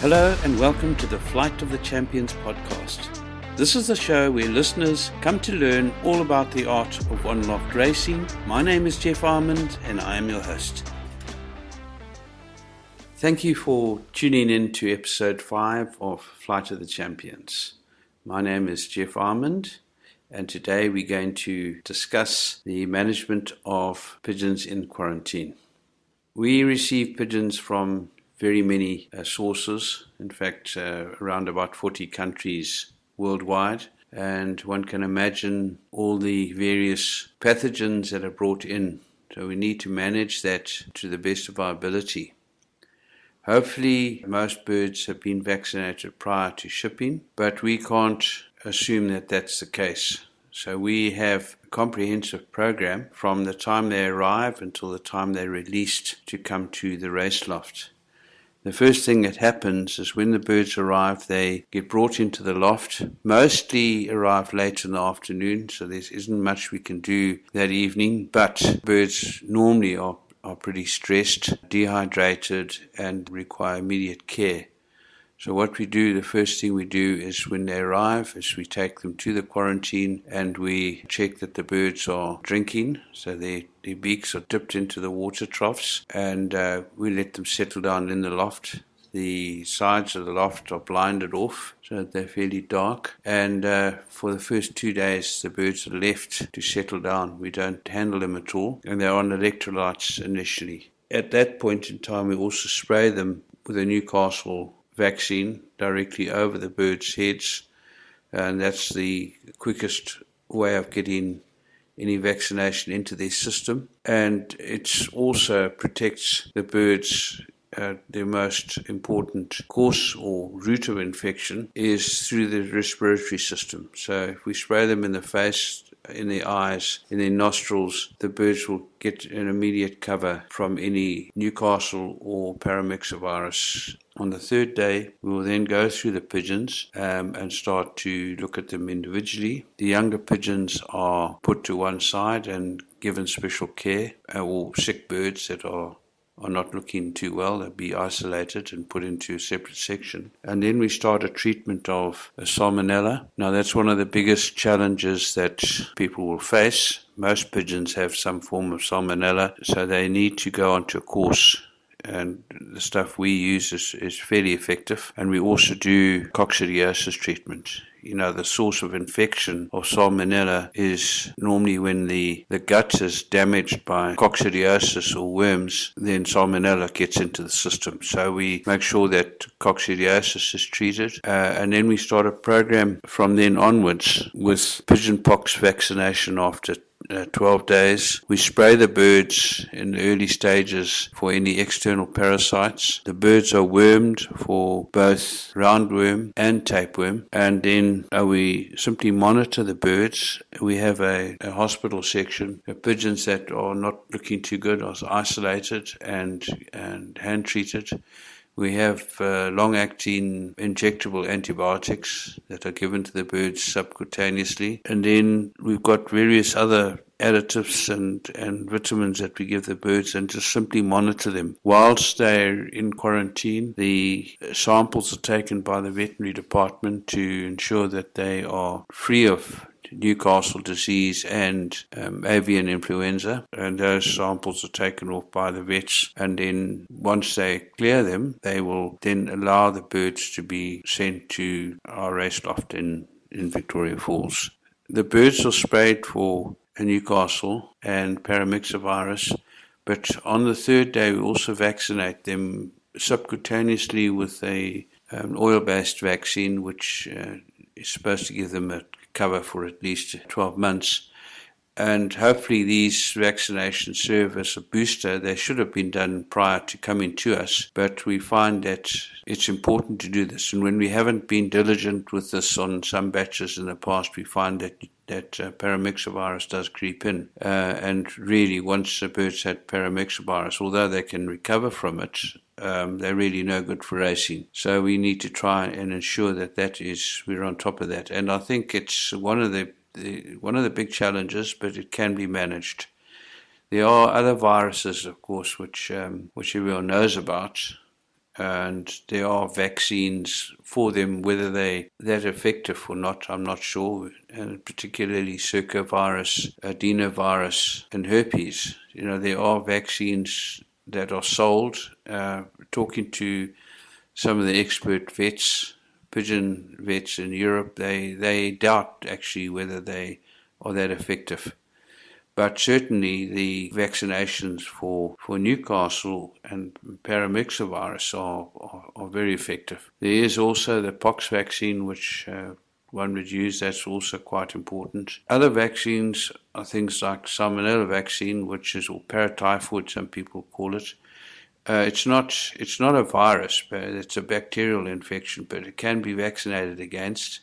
Hello and welcome to the Flight of the Champions podcast. This is the show where listeners come to learn all about the art of loft racing. My name is Geoff Armand and I am your host. Thank you for tuning in to episode 5 of Flight of the Champions. My name is Geoff Armand and today we're going to discuss the management of pigeons in quarantine. We receive pigeons from very many uh, sources, in fact, uh, around about 40 countries worldwide. And one can imagine all the various pathogens that are brought in. So we need to manage that to the best of our ability. Hopefully, most birds have been vaccinated prior to shipping, but we can't assume that that's the case. So we have a comprehensive program from the time they arrive until the time they're released to come to the race loft. The first thing that happens is when the birds arrive, they get brought into the loft. Mostly arrive late in the afternoon, so there isn't much we can do that evening. But birds normally are, are pretty stressed, dehydrated, and require immediate care. So what we do, the first thing we do is when they arrive, is we take them to the quarantine and we check that the birds are drinking. So their, their beaks are dipped into the water troughs and uh, we let them settle down in the loft. The sides of the loft are blinded off so they're fairly dark. And uh, for the first two days, the birds are left to settle down. We don't handle them at all and they're on electrolytes initially. At that point in time, we also spray them with a Newcastle vaccine directly over the birds' heads, and that's the quickest way of getting any vaccination into their system. And it also protects the birds. Uh, their most important course or route of infection is through the respiratory system. So if we spray them in the face, in their eyes, in their nostrils, the birds will get an immediate cover from any Newcastle or paramyxovirus. On the third day, we will then go through the pigeons um, and start to look at them individually. The younger pigeons are put to one side and given special care, uh, or sick birds that are are not looking too well, they'll be isolated and put into a separate section. And then we start a treatment of a salmonella. Now, that's one of the biggest challenges that people will face. Most pigeons have some form of salmonella, so they need to go onto a course and the stuff we use is, is fairly effective. And we also do coccidiosis treatment you know, the source of infection of salmonella is normally when the, the gut is damaged by coccidiosis or worms, then salmonella gets into the system. So we make sure that coccidiosis is treated, uh, and then we start a program from then onwards with pigeon pox vaccination after uh, 12 days. We spray the birds in the early stages for any external parasites. The birds are wormed for both roundworm and tapeworm, and then uh, we simply monitor the birds. We have a, a hospital section. The pigeons that are not looking too good are isolated and, and hand treated. We have uh, long acting injectable antibiotics that are given to the birds subcutaneously. And then we've got various other additives and, and vitamins that we give the birds and just simply monitor them. Whilst they're in quarantine, the samples are taken by the veterinary department to ensure that they are free of Newcastle disease and um, avian influenza, and those samples are taken off by the vets. And then once they clear them, they will then allow the birds to be sent to our race loft in, in Victoria Falls. The birds are sprayed for Newcastle and paramyxovirus, but on the third day we also vaccinate them subcutaneously with a um, oil-based vaccine, which uh, is supposed to give them a cover for at least 12 months. And hopefully, these vaccinations serve as a booster. They should have been done prior to coming to us, but we find that it's important to do this. And when we haven't been diligent with this on some batches in the past, we find that that uh, paramyxovirus does creep in. Uh, and really, once the birds had paramyxovirus, although they can recover from it, um, they're really no good for racing. So we need to try and ensure that that is we're on top of that. And I think it's one of the, the one of the big challenges, but it can be managed. There are other viruses, of course, which um, which everyone knows about, and there are vaccines for them. Whether they that effective or not, I'm not sure. And particularly circovirus, adenovirus, and herpes. You know, there are vaccines that are sold. Uh, talking to some of the expert vets, pigeon vets in Europe, they they doubt actually whether they are that effective. But certainly the vaccinations for, for Newcastle and paramyxovirus are, are, are very effective. There is also the pox vaccine, which uh, one would use. That's also quite important. Other vaccines are things like salmonella vaccine, which is or paratyphoid, some people call it. Uh, it's not it's not a virus, but it's a bacterial infection, but it can be vaccinated against,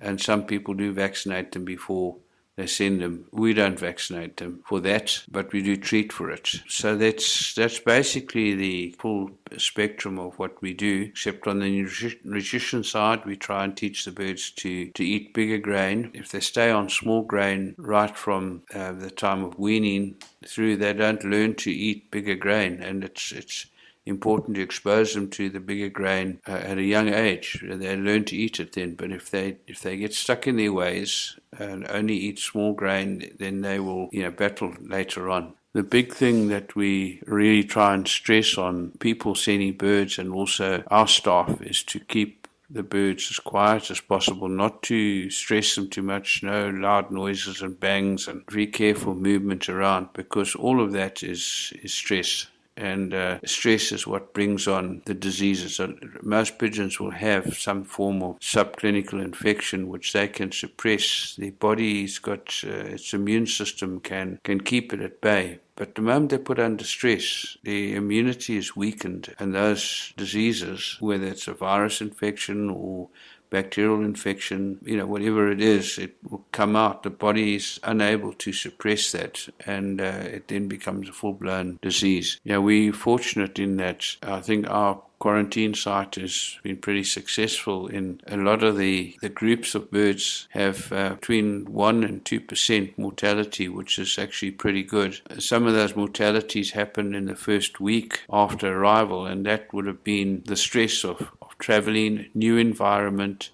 and some people do vaccinate them before they send them. We don't vaccinate them for that, but we do treat for it. So that's that's basically the full spectrum of what we do. Except on the nutrition side, we try and teach the birds to to eat bigger grain. If they stay on small grain right from uh, the time of weaning through, they don't learn to eat bigger grain, and it's it's important to expose them to the bigger grain uh, at a young age. They learn to eat it then. But if they if they get stuck in their ways and only eat small grain, then they will you know battle later on. The big thing that we really try and stress on people sending birds and also our staff is to keep the birds as quiet as possible, not to stress them too much, no loud noises and bangs, and very careful movement around because all of that is, is stress and uh, stress is what brings on the diseases. So most pigeons will have some form of subclinical infection, which they can suppress. The body's got uh, its immune system can can keep it at bay. But the moment they're put under stress, the immunity is weakened, and those diseases, whether it's a virus infection or bacterial infection, you know, whatever it is, it will come out. The body is unable to suppress that, and uh, it then becomes a full blown disease. Know, we're fortunate in that I think our quarantine site has been pretty successful in a lot of the, the groups of birds have uh, between 1 and 2% mortality, which is actually pretty good. Some of those mortalities happen in the first week after arrival, and that would have been the stress of traveling, new environment,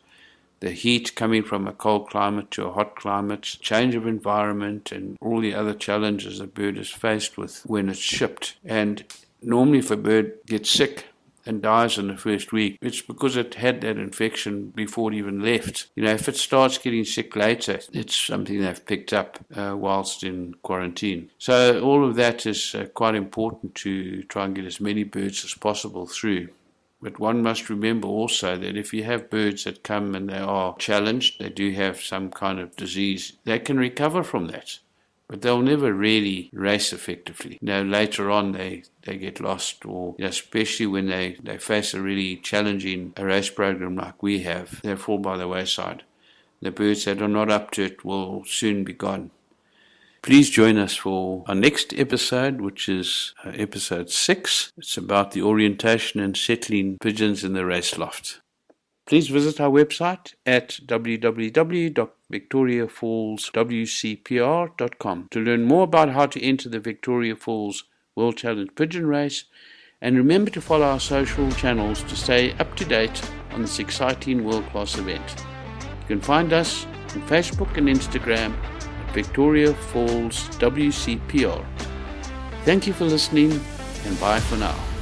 the heat coming from a cold climate to a hot climate, change of environment, and all the other challenges a bird is faced with when it's shipped. And normally, if a bird gets sick, and dies in the first week, it's because it had that infection before it even left. You know, if it starts getting sick later, it's something they've picked up uh, whilst in quarantine. So all of that is uh, quite important to try and get as many birds as possible through. But one must remember also that if you have birds that come and they are challenged, they do have some kind of disease, they can recover from that. But they'll never really race effectively. Know, later on they, they get lost or you know, especially when they, they face a really challenging race program like we have, they fall by the wayside. The birds that are not up to it will soon be gone. Please join us for our next episode, which is uh, episode six. It's about the orientation and settling pigeons in the race loft. Please visit our website at www.victoriafallswcpr.com to learn more about how to enter the Victoria Falls World Challenge Pigeon Race. And remember to follow our social channels to stay up to date on this exciting world class event. You can find us on Facebook and Instagram Victoria Falls WCPR. Thank you for listening and bye for now.